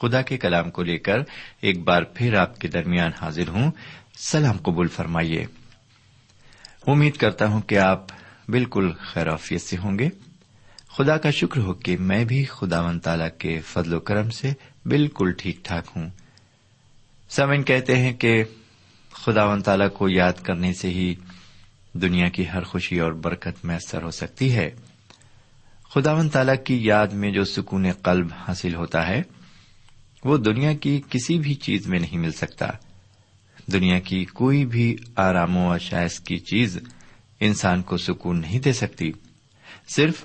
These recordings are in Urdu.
خدا کے کلام کو لے کر ایک بار پھر آپ کے درمیان حاضر ہوں۔ سلام قبول فرمائیے۔ امید کرتا ہوں کہ آپ بالکل خیرافیت سے ہوں گے۔ خدا کا شکر ہو کہ میں بھی خدا و تعالی کے فضل و کرم سے بالکل ٹھیک ٹھاک ہوں۔ سمن کہتے ہیں کہ خدا و تعالی کو یاد کرنے سے ہی دنیا کی ہر خوشی اور برکت میسر ہو سکتی ہے۔ خداون تعالی کی یاد میں جو سکون قلب حاصل ہوتا ہے وہ دنیا کی کسی بھی چیز میں نہیں مل سکتا۔ دنیا کی کوئی بھی آرام و اشائش کی چیز انسان کو سکون نہیں دے سکتی۔ صرف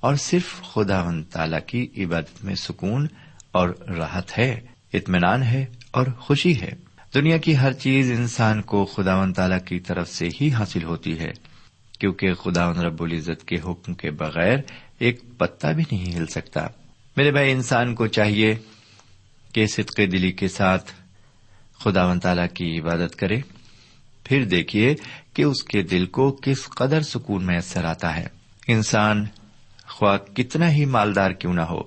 اور صرف خدا و تعالی کی عبادت میں سکون اور راحت ہے، اطمینان ہے اور خوشی ہے۔ دنیا کی ہر چیز انسان کو خدا و تعالی کی طرف سے ہی حاصل ہوتی ہے، کیونکہ خدا رب العزت کے حکم کے بغیر ایک پتا بھی نہیں ہل سکتا۔ میرے بھائی، انسان کو چاہیے کہ صدق دلی کے ساتھ خدا و تعالی کی عبادت کرے۔ پھر دیکھیے کہ اس کے دل کو کس قدر سکون میسر آتا ہے۔ انسان خواہ کتنا ہی مالدار کیوں نہ ہو،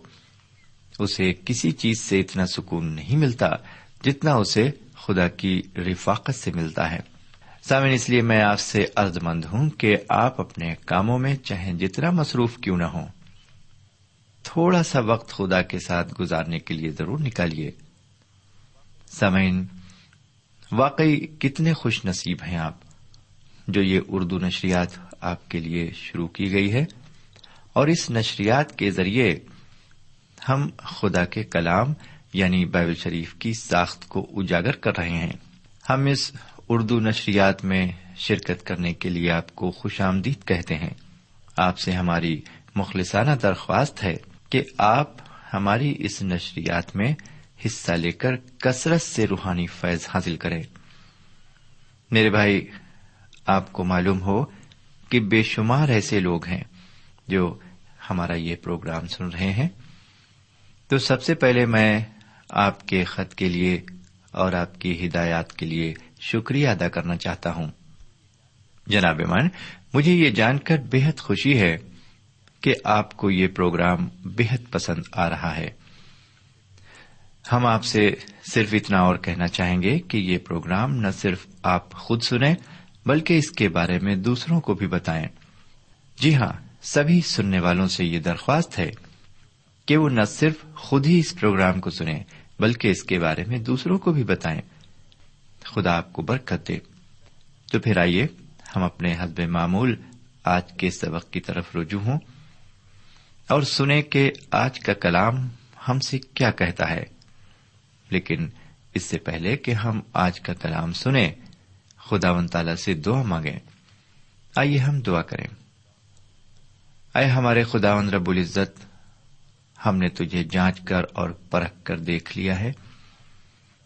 اسے کسی چیز سے اتنا سکون نہیں ملتا جتنا اسے خدا کی رفاقت سے ملتا ہے۔ سامن اس لیے میں آپ سے عرض مند ہوں کہ آپ اپنے کاموں میں چاہے جتنا مصروف کیوں نہ ہو تھوڑا سا وقت خدا کے ساتھ گزارنے کے لیے ضرور نکالیے۔ سمعین واقعی کتنے خوش نصیب ہیں آپ جو یہ اردو نشریات آپ کے لیے شروع کی گئی ہے۔ اور اس نشریات کے ذریعے ہم خدا کے کلام یعنی بائبل شریف کی ساخت کو اجاگر کر رہے ہیں۔ ہم اس اردو نشریات میں شرکت کرنے کے لیے آپ کو خوش آمدید کہتے ہیں۔ آپ سے ہماری مخلصانہ درخواست ہے۔ کہ آپ ہماری اس نشریات میں حصہ لے کر کثرت سے روحانی فیض حاصل کریں۔ میرے بھائی، آپ کو معلوم ہو کہ بے شمار ایسے لوگ ہیں جو ہمارا یہ پروگرام سن رہے ہیں۔ تو سب سے پہلے میں آپ کے خط کے لیے اور آپ کی ہدایات کے لیے شکریہ ادا کرنا چاہتا ہوں۔ جناب من مجھے یہ جان کر بےحد خوشی ہے کہ آپ کو یہ پروگرام بےحد پسند آ رہا ہے۔ ہم آپ سے صرف اتنا اور کہنا چاہیں گے کہ یہ پروگرام نہ صرف آپ خود سنیں، بلکہ اس کے بارے میں دوسروں کو بھی بتائیں۔ جی ہاں سبھی سننے والوں سے یہ درخواست ہے کہ وہ نہ صرف خود ہی اس پروگرام کو سنیں، بلکہ اس کے بارے میں دوسروں کو بھی بتائیں۔ خدا آپ کو برکت دے۔ تو پھر آئیے، ہم اپنے حسب معمول آج کے سبق کی طرف رجوع ہوں۔ اور سنیں کہ آج کا کلام ہم سے کیا کہتا ہے۔ لیکن اس سے پہلے کہ ہم آج کا کلام سنیں، خدا و تعالی سے دعا مانگیں۔ آئیے ہم دعا کریں۔ اے ہمارے خدا رب العزت، ہم نے تجھے جانچ کر اور پرکھ کر دیکھ لیا ہے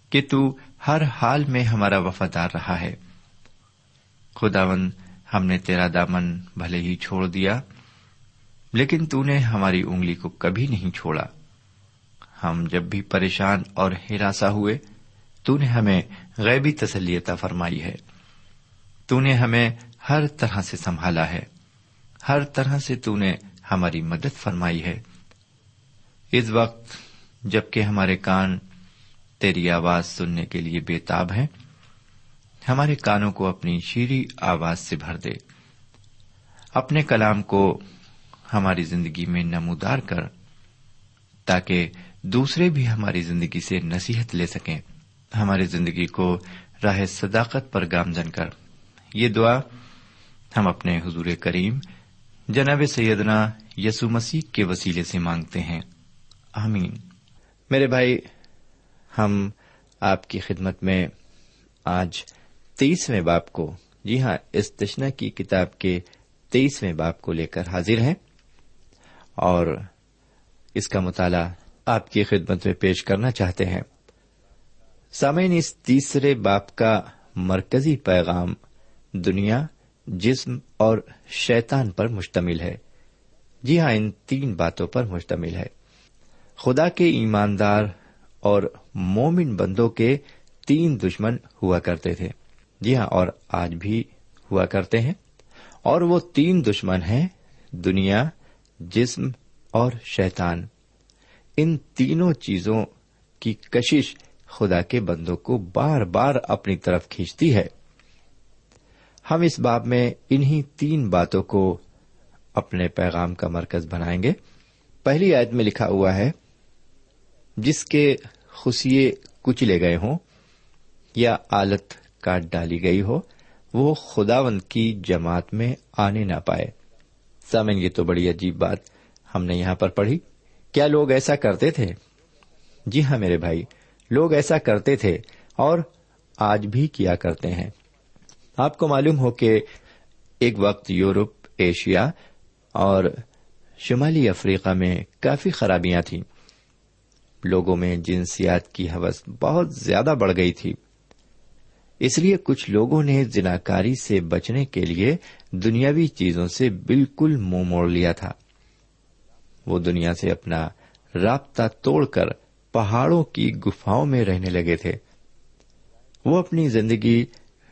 کہ تو ہر حال میں ہمارا وفادار رہا ہے۔ خداون ہم نے تیرا دامن بھلے ہی چھوڑ دیا۔ لیکن تو نے ہماری انگلی کو کبھی نہیں چھوڑا۔ ہم جب بھی پریشان اور ہراساں ہوئے، تو نے ہمیں غیبی تسلیتا فرمائی ہے۔ تو نے ہمیں ہر طرح سے سنبھالا ہے۔ ہر طرح سے تو نے ہماری مدد فرمائی ہے۔ اس وقت جبکہ ہمارے کان تیری آواز سننے کے لیے بےتاب ہیں، ہمارے کانوں کو اپنی شیری آواز سے بھر دے۔ اپنے کلام کو ہماری زندگی میں نمودار کر، تاکہ دوسرے بھی ہماری زندگی سے نصیحت لے سکیں۔ ہماری زندگی کو راہ صداقت پر گامزن کر۔ یہ دعا ہم اپنے حضور کریم، جناب سیدنا یسو مسیح کے وسیلے سے مانگتے ہیں۔ آمین۔ میرے بھائی، ہم آپ کی خدمت میں آج تیسویں باپ کو جی ہاں اس تشنا کی کتاب کے تیسویں باپ کو لے کر حاضر ہیں۔ اور اس کا مطالعہ آپ کی خدمت میں پیش کرنا چاہتے ہیں۔ سامعین، اس تیسرے باپ کا مرکزی پیغام دنیا، جسم اور شیتان پر مشتمل ہے۔ جی ہاں ان تین باتوں پر مشتمل ہے۔ خدا کے ایماندار اور مومن بندوں کے تین دشمن ہوا کرتے تھے۔ جی ہاں اور آج بھی ہوا کرتے ہیں۔ اور وہ تین دشمن ہیں، دنیا جسم اور شیتان ان تینوں چیزوں کی کشش خدا کے بندوں کو بار بار اپنی طرف کھینچتی ہے۔ ہم اس باب میں انہی تین باتوں کو اپنے پیغام کا مرکز بنائیں گے۔ پہلی عید میں لکھا ہوا ہے، جس کے خوشیے کچلے گئے ہوں یا آلت کاٹ ڈالی گئی ہو، وہ خداوند کی جماعت میں آنے نہ پائے۔ سامن یہ تو بڑی عجیب بات ہم نے یہاں پر پڑھی۔ کیا لوگ ایسا کرتے تھے؟ جی ہاں میرے بھائی، لوگ ایسا کرتے تھے اور آج بھی کیا کرتے ہیں۔ آپ کو معلوم ہو کہ ایک وقت یورپ، ایشیا اور شمالی افریقہ میں کافی خرابیاں تھیں۔ لوگوں میں جنسیات کی حوث بہت زیادہ بڑھ گئی تھی۔ اس لیے کچھ لوگوں نے جناکاری سے بچنے کے لیے دنیاوی چیزوں سے بالکل منہ موڑ لیا تھا۔ وہ دنیا سے اپنا رابطہ توڑ کر پہاڑوں کی گفاؤں میں رہنے لگے تھے۔ وہ اپنی زندگی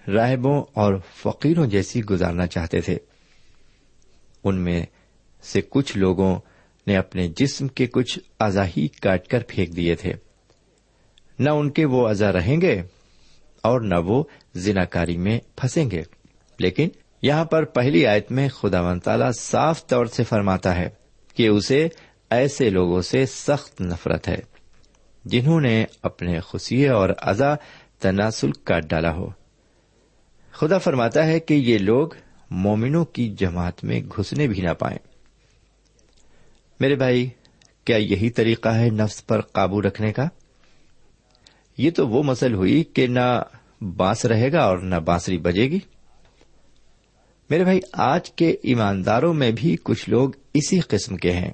راہبوں اور فقیروں جیسی گزارنا چاہتے تھے۔ ان میں سے کچھ لوگوں نے اپنے جسم کے کچھ ہی کاٹ کر پھینک دیے تھے۔ نہ ان کے وہ ازا رہیں گے اور نہ وہ زناکاری میں پھنسیں گے۔ لیکن یہاں پر پہلی آیت میں خدا و تعالی صاف طور سے فرماتا ہے کہ اسے ایسے لوگوں سے سخت نفرت ہے جنہوں نے اپنے خوشی اور ازا تناسل کاٹ ڈالا ہو۔ خدا فرماتا ہے کہ یہ لوگ مومنوں کی جماعت میں گھسنے بھی نہ پائیں۔ میرے بھائی، کیا یہی طریقہ ہے نفس پر قابو رکھنے کا؟ یہ تو وہ مسل ہوئی کہ نہ بانس رہے گا اور نہ بانسری بجے گی۔ میرے بھائی، آج کے ایمانداروں میں بھی کچھ لوگ اسی قسم کے ہیں۔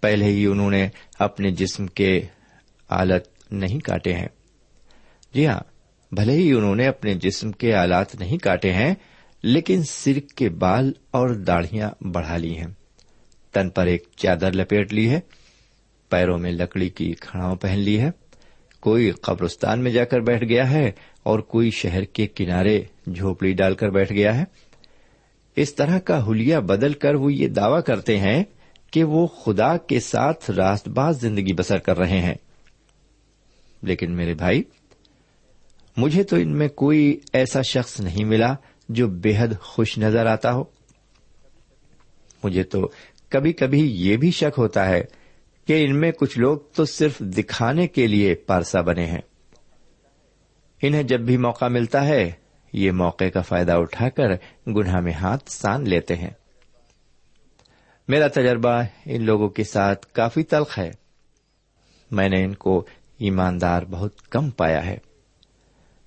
پہلے ہی انہوں نے اپنے جسم کے آلت نہیں کاٹے ہیں۔ جی ہاں بھلے ہی انہوں نے اپنے جسم کے آلات نہیں کاٹے ہیں، لیکن سرک کے بال اور داڑیاں بڑھا لی ہیں۔ تن پر ایک چادر لپیٹ لی ہے، پیروں میں لکڑی کی کھڑاؤں پہن لی ہے۔ کوئی قبرستان میں جا کر بیٹھ گیا ہے اور کوئی شہر کے کنارے جھوپڑی ڈال کر بیٹھ گیا ہے؟ اس طرح کا ہولیا بدل کر وہ یہ دعوی کرتے ہیں کہ وہ خدا کے ساتھ راست باز زندگی بسر کر رہے ہیں۔ لیکن میرے بھائی، مجھے تو ان میں کوئی ایسا شخص نہیں ملا جو بے حد خوش نظر آتا ہو۔ مجھے تو کبھی کبھی یہ بھی شک ہوتا ہے کہ ان میں کچھ لوگ تو صرف دکھانے کے لیے پارسا بنے ہیں۔ انہیں جب بھی موقع ملتا ہے، یہ موقع کا فائدہ اٹھا کر گناہ میں ہاتھ سان لیتے ہیں۔ میرا تجربہ ان لوگوں کے ساتھ کافی تلخ ہے۔ میں نے ان کو ایماندار بہت کم پایا ہے۔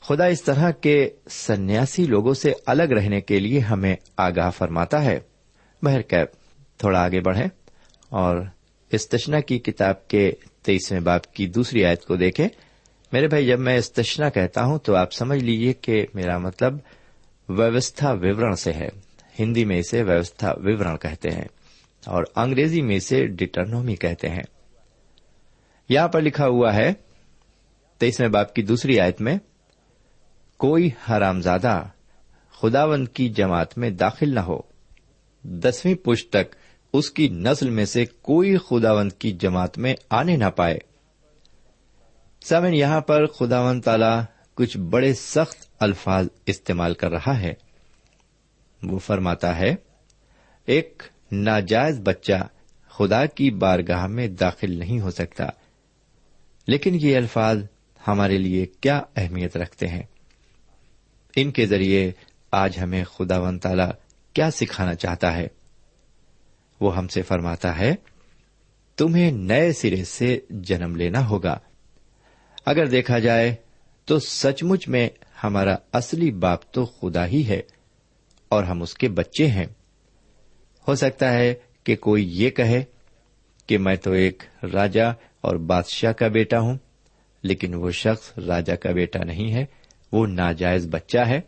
خدا اس طرح کے سنیاسی لوگوں سے الگ رہنے کے لیے ہمیں آگاہ فرماتا ہے۔ بہرکیب تھوڑا آگے بڑھیں اور استشنا کی کتاب کے تیسویں باپ کی دوسری آیت کو دیکھیں۔ میرے بھائی، جب میں استشنا کہتا ہوں تو آپ سمجھ لیجیے کہ میرا مطلب ویوستھا وورن سے ہے۔ ہندی میں اسے ویوستھا وورن کہتے ہیں اور انگریزی میں اسے ڈیٹرنومی کہتے ہیں۔ یہاں پر لکھا ہوا ہے، تیسویں باپ کی دوسری آیت میں، کوئی حرام زادہ خداوند کی جماعت میں داخل نہ ہو۔ دسویں پشت تک اس کی نسل میں سے کوئی خداوند کی جماعت میں آنے نہ پائے۔ سمن یہاں پر خداون تالا کچھ بڑے سخت الفاظ استعمال کر رہا ہے۔ وہ فرماتا ہے، ایک ناجائز بچہ خدا کی بارگاہ میں داخل نہیں ہو سکتا۔ لیکن یہ الفاظ ہمارے لیے کیا اہمیت رکھتے ہیں؟ ان کے ذریعے آج ہمیں خدا ون تالا کیا سکھانا چاہتا ہے؟ وہ ہم سے فرماتا ہے، تمہیں نئے سرے سے جنم لینا ہوگا۔ اگر دیکھا جائے تو سچ مچ میں ہمارا اصلی باپ تو خدا ہی ہے اور ہم اس کے بچے ہیں۔ ہو سکتا ہے کہ کوئی یہ کہے کہ میں تو ایک راجا اور بادشاہ کا بیٹا ہوں، لیکن وہ شخص راجا کا بیٹا نہیں ہے، وہ ناجائز بچہ ہے۔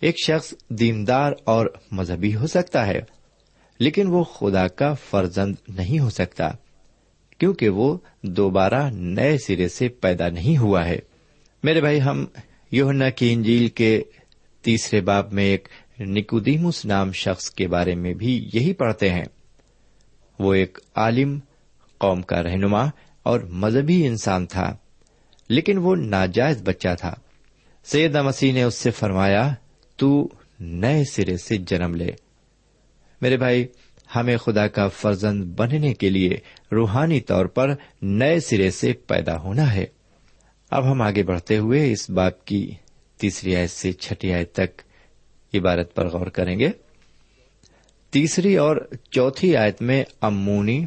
ایک شخص دیندار اور مذہبی ہو سکتا ہے۔ لیکن وہ خدا کا فرزند نہیں ہو سکتا، کیونکہ وہ دوبارہ نئے سرے سے پیدا نہیں ہوا ہے۔ میرے بھائی، ہم یوہنا کی انجیل کے تیسرے باب میں ایک نکودیمس نام شخص کے بارے میں بھی یہی پڑھتے ہیں۔ وہ ایک عالم قوم کا رہنما اور مذہبی انسان تھا، لیکن وہ ناجائز بچہ تھا۔ سید مسیح نے اس سے فرمایا، تو نئے سرے سے جنم لے۔ میرے بھائی، ہمیں خدا کا فرزند بننے کے لیے روحانی طور پر نئے سرے سے پیدا ہونا ہے۔ اب ہم آگے بڑھتے ہوئے اس بات کی تیسری آیت سے چھٹی آیت تک عبارت پر غور کریں گے۔ تیسری اور چوتھی آیت میں امونی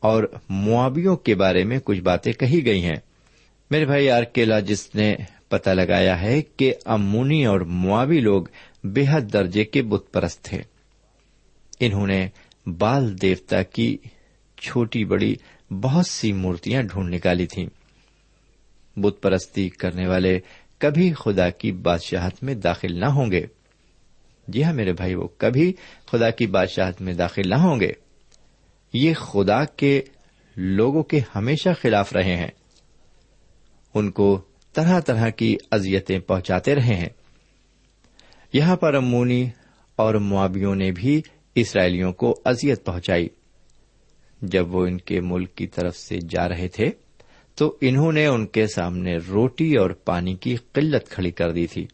اور معابیوں کے بارے میں کچھ باتیں کہی گئی ہیں۔ میرے بھائی، آرکیلا، جس نے پتا لگایا ہے کہ امونی اور معابی لوگ بے حد درجے کے بت پرست تھے انہوں نے بال دیوتا کی چھوٹی بڑی بہت سی مورتیاں ڈھونڈ نکالی تھیں۔ بت پرستی کرنے والے کبھی خدا کی بادشاہت میں داخل نہ ہوں گے۔ جی ہاں میرے بھائی، وہ کبھی خدا کی بادشاہت میں داخل نہ ہوں گے۔ یہ خدا کے لوگوں کے ہمیشہ خلاف رہے ہیں۔ ان کو طرح طرح کی ازیتیں پہنچاتے رہے ہیں۔ یہاں پر امونی اور معابیوں نے بھی اسرائیلیوں کو ازیت پہنچائی۔ جب وہ ان کے ملک کی طرف سے جا رہے تھے، تو انہوں نے ان کے سامنے روٹی اور پانی کی قلت کھڑی کر دی تھی۔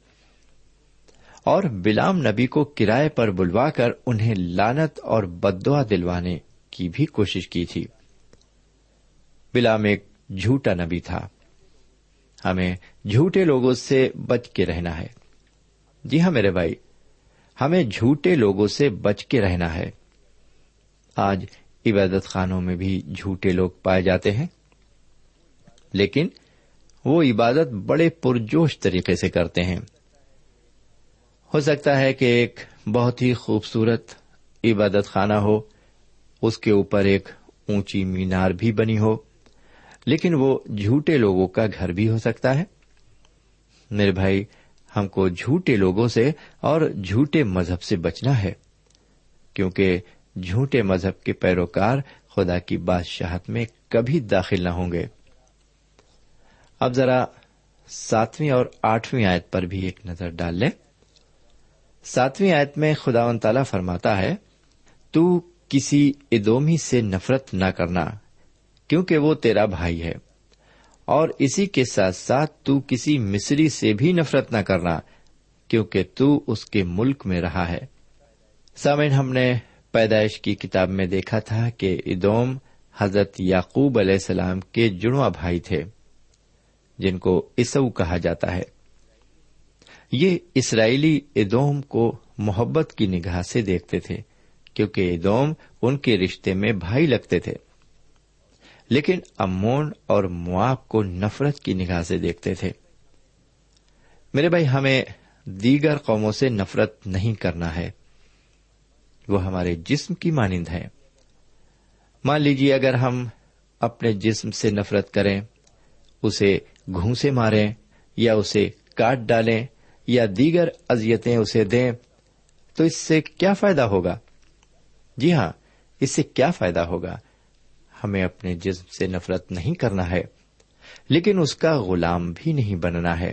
اور بلام نبی کو کرائے پر بلوا کر انہیں لانت اور بدوا دلوانے کی بھی کوشش کی تھی۔ بلام ایک جھوٹا نبی تھا۔ ہمیں جھوٹے لوگوں سے بچ کے رہنا ہے۔ جی ہاں میرے بھائی ہمیں جھوٹے لوگوں سے بچ کے رہنا ہے۔ آج عبادت خانوں میں بھی جھوٹے لوگ پائے جاتے ہیں، لیکن وہ عبادت بڑے پرجوش طریقے سے کرتے ہیں۔ ہو سکتا ہے کہ ایک بہت ہی خوبصورت عبادت خانہ ہو، اس کے اوپر ایک اونچی مینار بھی بنی ہو، لیکن وہ جھوٹے لوگوں کا گھر بھی ہو سکتا ہے۔ میرے بھائی ہم کو جھوٹے لوگوں سے اور جھوٹے مذہب سے بچنا ہے، کیونکہ جھوٹے مذہب کے پیروکار خدا کی بادشاہت میں کبھی داخل نہ ہوں گے۔ اب ذرا ساتویں اور آٹھویں آیت پر بھی ایک نظر ڈال لیں۔ ساتویں آیت میں خدا و تعالی فرماتا ہے، تو کسی ادومی سے نفرت نہ کرنا، کیونکہ وہ تیرا بھائی ہے۔ اور اسی کے ساتھ ساتھ تو کسی مصری سے بھی نفرت نہ کرنا، کیونکہ تو اس کے ملک میں رہا ہے۔ سامن ہم نے پیدائش کی کتاب میں دیکھا تھا کہ ادوم حضرت یعقوب علیہ السلام کے جڑواں بھائی تھے، جن کو اسو کہا جاتا ہے۔ یہ اسرائیلی ادوم کو محبت کی نگاہ سے دیکھتے تھے، کیونکہ ادوم ان کے رشتے میں بھائی لگتے تھے۔ لیکن امون اور مواب کو نفرت کی نگاہ سے دیکھتے تھے۔ میرے بھائی، ہمیں دیگر قوموں سے نفرت نہیں کرنا ہے۔ وہ ہمارے جسم کی مانند ہے مان لیجیے اگر ہم اپنے جسم سے نفرت کریں، اسے گھونسے ماریں یا اسے کاٹ ڈالیں یا دیگر ازیتیں اسے دیں، تو اس سے کیا فائدہ ہوگا؟ جی ہاں اس سے کیا فائدہ ہوگا؟ ہمیں اپنے جسم سے نفرت نہیں کرنا ہے، لیکن اس کا غلام بھی نہیں بننا ہے۔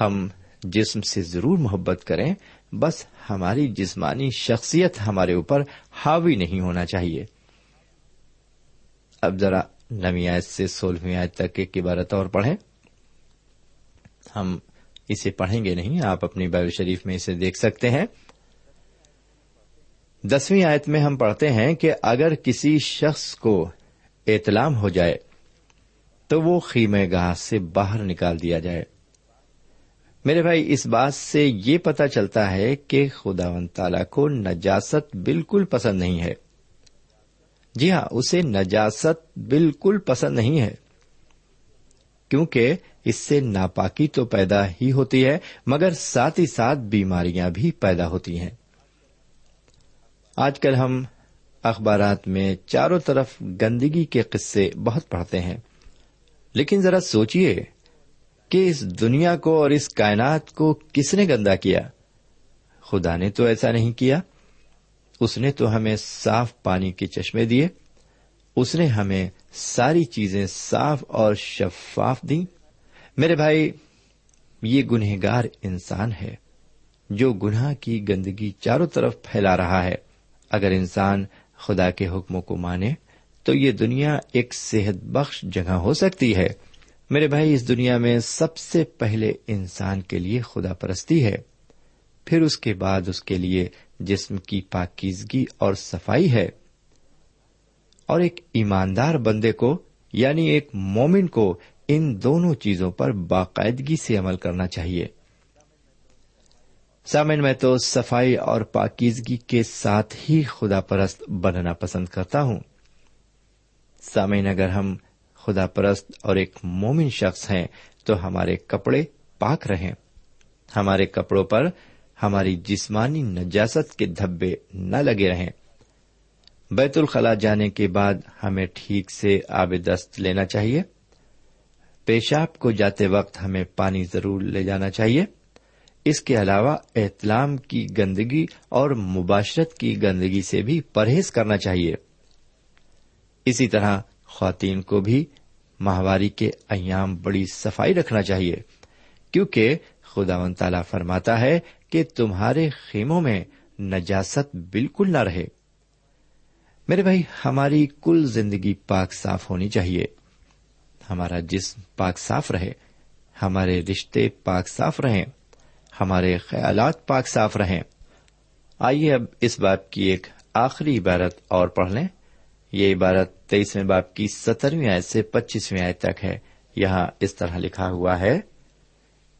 ہم جسم سے ضرور محبت کریں، بس ہماری جسمانی شخصیت ہمارے اوپر حاوی نہیں ہونا چاہیے۔ اب ذرا نوی آیت سے سولہویں آیت تک ایک عبارت اور پڑھیں۔ ہم اسے پڑھیں گے نہیں، آپ اپنی بائبل شریف میں اسے دیکھ سکتے ہیں۔ دسویں آیت میں ہم پڑھتے ہیں کہ اگر کسی شخص کو اطلام ہو جائے تو وہ خیم گاہ سے باہر نکال دیا جائے۔ میرے بھائی، اس بات سے یہ پتا چلتا ہے کہ خدا و تعالی کو نجاست بالکل پسند نہیں ہے۔ جی ہاں اسے نجاست بالکل پسند نہیں ہے۔ کیونکہ اس سے ناپاکی تو پیدا ہی ہوتی ہے، مگر ساتھ ہی ساتھ بیماریاں بھی پیدا ہوتی ہیں۔ آج کل ہم اخبارات میں چاروں طرف گندگی کے قصے بہت پڑھتے ہیں۔ لیکن ذرا سوچیے کہ اس دنیا کو اور اس کائنات کو کس نے گندا کیا؟ خدا نے تو ایسا نہیں کیا۔ اس نے تو ہمیں صاف پانی کے چشمے دیے۔ اس نے ہمیں ساری چیزیں صاف اور شفاف دی میرے بھائی، یہ گنہگار انسان ہے جو گناہ کی گندگی چاروں طرف پھیلا رہا ہے۔ اگر انسان خدا کے حکموں کو مانے تو یہ دنیا ایک صحت بخش جگہ ہو سکتی ہے۔ میرے بھائی، اس دنیا میں سب سے پہلے انسان کے لیے خدا پرستی ہے۔ پھر اس کے بعد اس کے لیے جسم کی پاکیزگی اور صفائی ہے۔ اور ایک ایماندار بندے کو یعنی ایک مومن کو، ان دونوں چیزوں پر باقاعدگی سے عمل کرنا چاہیے۔ سامن میں تو صفائی اور پاکیزگی کے ساتھ ہی خدا پرست بننا پسند کرتا ہوں۔ سامعین، اگر ہم خدا پرست اور ایک مومن شخص ہیں، تو ہمارے کپڑے پاک رہیں۔ ہمارے کپڑوں پر ہماری جسمانی نجاست کے دھبے نہ لگے رہیں۔ بیت الخلا جانے کے بعد ہمیں ٹھیک سے آب دست لینا چاہیے۔ پیشاب کو جاتے وقت ہمیں پانی ضرور لے جانا چاہیے۔ اس کے علاوہ احتلام کی گندگی اور مباشرت کی گندگی سے بھی پرہیز کرنا چاہیے۔ اسی طرح خواتین کو بھی ماہواری کے ایام بڑی صفائی رکھنا چاہیے، کیونکہ خدا و تعالی فرماتا ہے کہ تمہارے خیموں میں نجاست بالکل نہ رہے۔ میرے بھائی، ہماری کل زندگی پاک صاف ہونی چاہیے۔ ہمارا جسم پاک صاف رہے، ہمارے رشتے پاک صاف رہیں۔ ہمارے خیالات پاک صاف رہیں۔ آئیے اب اس باپ کی ایک آخری عبارت اور پڑھ لیں۔ یہ عبارت تیئیسویں باپ کی سترویں آئے سے پچیسویں آئے تک ہے۔ یہاں اس طرح لکھا ہوا ہے،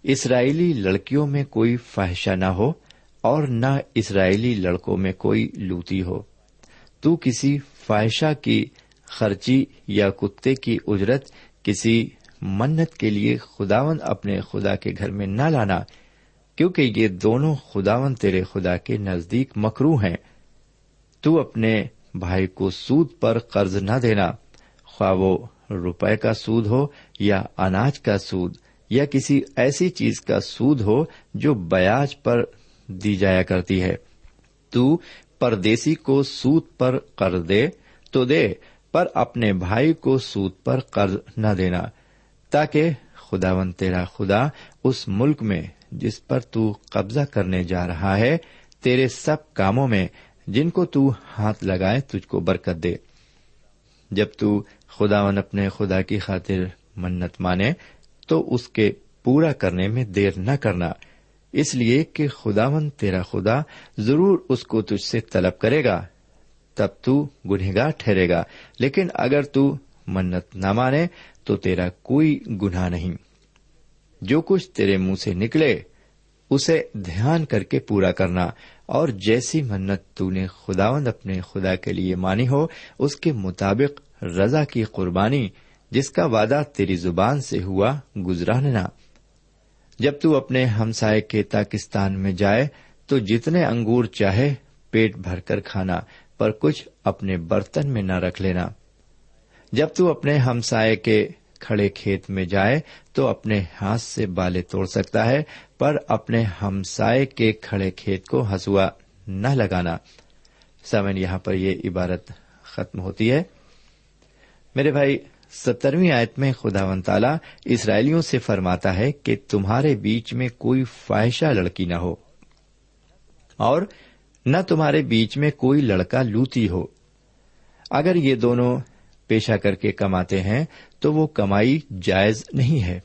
اسرائیلی لڑکیوں میں کوئی فاہشہ نہ ہو اور نہ اسرائیلی لڑکوں میں کوئی لوتی ہو۔ تو کسی فاحشہ کی خرچی یا کتے کی اجرت کسی منت کے لیے خداون اپنے خدا کے گھر میں نہ لانا کیونکہ یہ دونوں خداون تیرے خدا کے نزدیک مکرو ہیں، تو اپنے بھائی کو سود پر قرض نہ دینا۔ خواہ وہ روپے کا سود ہو یا اناج کا سود یا کسی ایسی چیز کا سود ہو جو بیاج پر دی جایا کرتی ہے۔ تو پردیسی کو سود پر قرض دے تو دے، پر اپنے بھائی کو سود پر قرض نہ دینا، تاکہ خدا ون تیرا خدا اس ملک میں جس پر تو قبضہ کرنے جا رہا ہے، تیرے سب کاموں میں جن کو تو ہاتھ لگائے تجھ کو برکت دے۔ جب تو خدا ون اپنے خدا کی خاطر منت مانے، تو اس کے پورا کرنے میں دیر نہ کرنا۔ اس لیے کہ خداون تیرا خدا ضرور اس کو تجھ سے طلب کرے گا، تب تو گنہگار ٹھہرے گا۔ لیکن اگر تو منت نہ مانے، تو تیرا کوئی گناہ نہیں۔ جو کچھ تیرے منہ سے نکلے، اسے دھیان کر کے پورا کرنا۔ اور جیسی منت تو نے خداوند اپنے خدا کے لیے مانی ہو، اس کے مطابق رضا کی قربانی، جس کا وعدہ تیری زبان سے ہوا گزرانا جب تو اپنے ہمسائے کے پاکستان میں جائے، تو جتنے انگور چاہے، پیٹ بھر کر کھانا، پر کچھ اپنے برتن میں نہ رکھ لینا۔ جب تو اپنے ہمسائے کے کھڑے کھیت میں جائے تو اپنے ہاتھ سے بالے توڑ سکتا ہے، پر اپنے ہمسائے کے کھڑے کھیت کو ہسوا نہ لگانا۔ سمن یہاں پر یہ عبارت ختم ہوتی ہے۔ میرے بھائی، سترویں آیت میں خدا ون تالا اسرائیلیوں سے فرماتا ہے کہ تمہارے بیچ میں کوئی فواہشہ لڑکی نہ ہو، اور نہ تمہارے بیچ میں کوئی لڑکا لوتی ہو۔ اگر یہ دونوں پیشہ کر کے کماتے ہیں تو وہ کمائی جائز نہیں ہے۔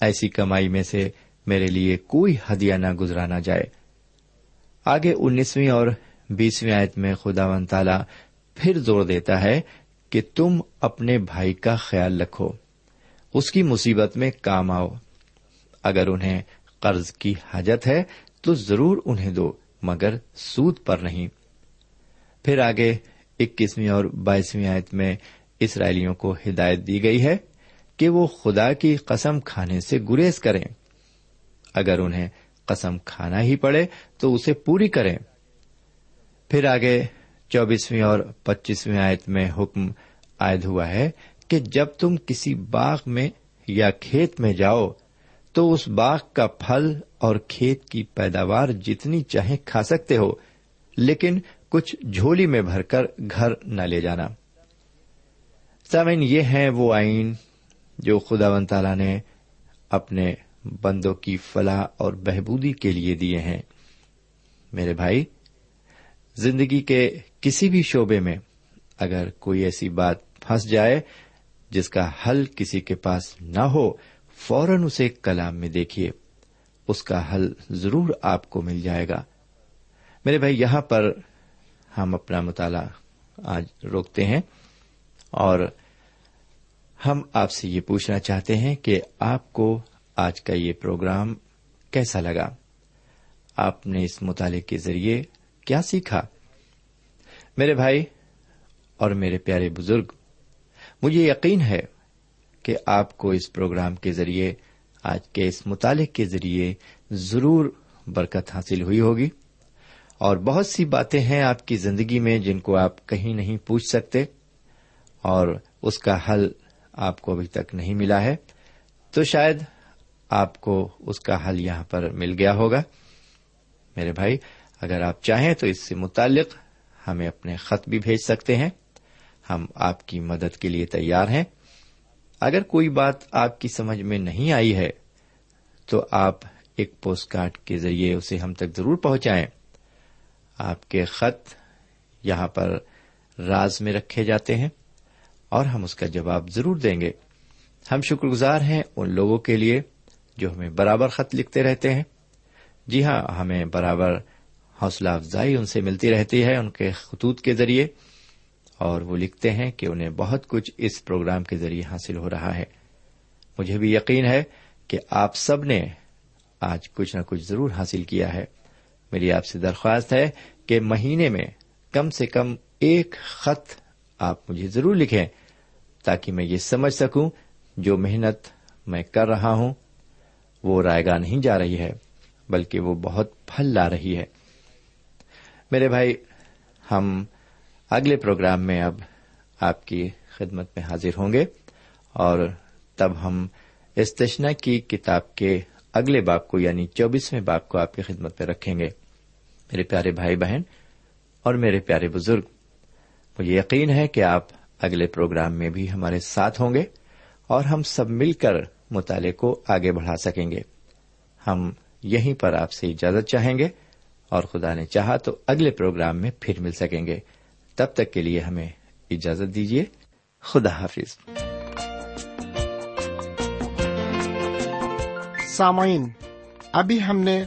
ایسی کمائی میں سے میرے لیے کوئی ہدیہ نہ گزرانا جائے۔ آگے انیسویں اور بیسویں آیت میں خدا ون تالا پھر زور دیتا ہے کہ تم اپنے بھائی کا خیال رکھو۔ اس کی مصیبت میں کام آؤ۔ اگر انہیں قرض کی حاجت ہے تو ضرور انہیں دو، مگر سود پر نہیں۔ پھر آگے اکیسویں اور بائیسویں آیت میں اسرائیلیوں کو ہدایت دی گئی ہے کہ وہ خدا کی قسم کھانے سے گریز کریں۔ اگر انہیں قسم کھانا ہی پڑے تو اسے پوری کریں۔ پھر آگے چوبیسویں اور پچیسویں آیت میں حکم عائد ہوا ہے کہ جب تم کسی باغ میں یا کھیت میں جاؤ تو اس باغ کا پھل اور کھیت کی پیداوار جتنی چاہیں کھا سکتے ہو، لیکن کچھ جھولی میں بھر کر گھر نہ لے جانا۔ سامن یہ ہیں وہ آئین جو خدا ون تعالی نے اپنے بندوں کی فلاح اور بہبودی کے لیے دیے ہیں۔ میرے بھائی، زندگی کے کسی بھی شعبے میں اگر کوئی ایسی بات پھنس جائے جس کا حل کسی کے پاس نہ ہو، فوراً اسے کلام میں دیکھیے۔ اس کا حل ضرور آپ کو مل جائے گا۔ میرے بھائی، یہاں پر ہم اپنا مطالعہ آج روکتے ہیں اور ہم آپ سے یہ پوچھنا چاہتے ہیں کہ آپ کو آج کا یہ پروگرام کیسا لگا؟ آپ نے اس مطالعے کے ذریعے کیا سیکھا؟ میرے بھائی اور میرے پیارے بزرگ، مجھے یقین ہے کہ آپ کو اس پروگرام کے ذریعے، آج کے اس مطالعے کے ذریعے ضرور برکت حاصل ہوئی ہوگی۔ اور بہت سی باتیں ہیں آپ کی زندگی میں جن کو آپ کہیں نہیں پوچھ سکتے اور اس کا حل آپ کو ابھی تک نہیں ملا ہے، تو شاید آپ کو اس کا حل یہاں پر مل گیا ہوگا۔ میرے بھائی، اگر آپ چاہیں تو اس سے متعلق ہمیں اپنے خط بھی بھیج سکتے ہیں۔ ہم آپ کی مدد کے لیے تیار ہیں۔ اگر کوئی بات آپ کی سمجھ میں نہیں آئی ہے، تو آپ ایک پوسٹ کارڈ کے ذریعے اسے ہم تک ضرور پہنچائیں۔ آپ کے خط یہاں پر راز میں رکھے جاتے ہیں اور ہم اس کا جواب ضرور دیں گے۔ ہم شکر گزار ہیں ان لوگوں کے لیے جو ہمیں برابر خط لکھتے رہتے ہیں۔ جی ہاں ہمیں برابر حوصلہ افزائی ان سے ملتی رہتی ہے ان کے خطوط کے ذریعے اور وہ لکھتے ہیں کہ انہیں بہت کچھ اس پروگرام کے ذریعے حاصل ہو رہا ہے۔ مجھے بھی یقین ہے کہ آپ سب نے آج کچھ نہ کچھ ضرور حاصل کیا ہے۔ میری آپ سے درخواست ہے کہ مہینے میں کم سے کم ایک خط آپ مجھے ضرور لکھیں تاکہ میں یہ سمجھ سکوں جو محنت میں کر رہا ہوں، وہ رائے گا نہیں جا رہی ہے، بلکہ وہ بہت پھل لا رہی ہے۔ میرے بھائی، ہم اگلے پروگرام میں اب آپ کی خدمت میں حاضر ہوں گے اور تب ہم استشنا کی کتاب کے اگلے باپ کو یعنی چوبیسویں باپ کو آپ کی خدمت میں رکھیں گے۔ میرے پیارے بھائی بہن اور میرے پیارے بزرگ، مجھے یقین ہے کہ آپ اگلے پروگرام میں بھی ہمارے ساتھ ہوں گے اور ہم سب مل کر مطالعے کو آگے بڑھا سکیں گے۔ ہم یہیں پر آپ سے اجازت چاہیں گے اور خدا نے چاہا تو اگلے پروگرام میں پھر مل سکیں گے۔ تب تک کے لیے ہمیں اجازت دیجیے۔ خدا حافظ۔ سامعین، ابھی ہم نے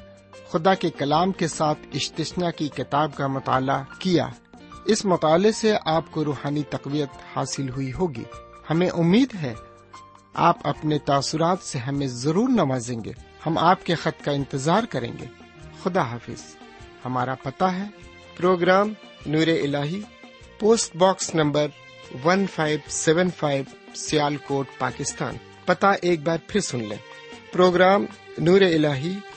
خدا کے کلام کے ساتھ اشتشنا کی کتاب کا مطالعہ کیا۔ اس مطالعے سے آپ کو روحانی تقویت حاصل ہوئی ہوگی۔ ہمیں امید ہے آپ اپنے تاثرات سے ہمیں ضرور نوازیں گے۔ ہم آپ کے خط کا انتظار کریں گے۔ خدا حافظ۔ ہمارا پتا ہے۔ پروگرام نور ال post box number one five seven five Sialkot, Pakistan. پتا ایک بار پھر سن لیں۔ پروگرام نور ال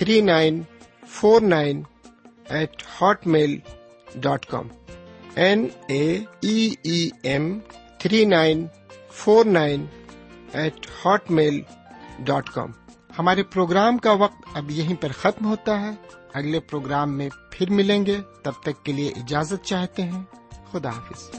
three nine four nine eight Hotmail dot com N A E M three nine four nine eight Hotmail dot com ہمارے پروگرام کا وقت اب یہیں پر ختم ہوتا ہے۔ اگلے پروگرام میں پھر ملیں گے۔ تب تک کے لیے اجازت چاہتے ہیں۔ خدا حافظ۔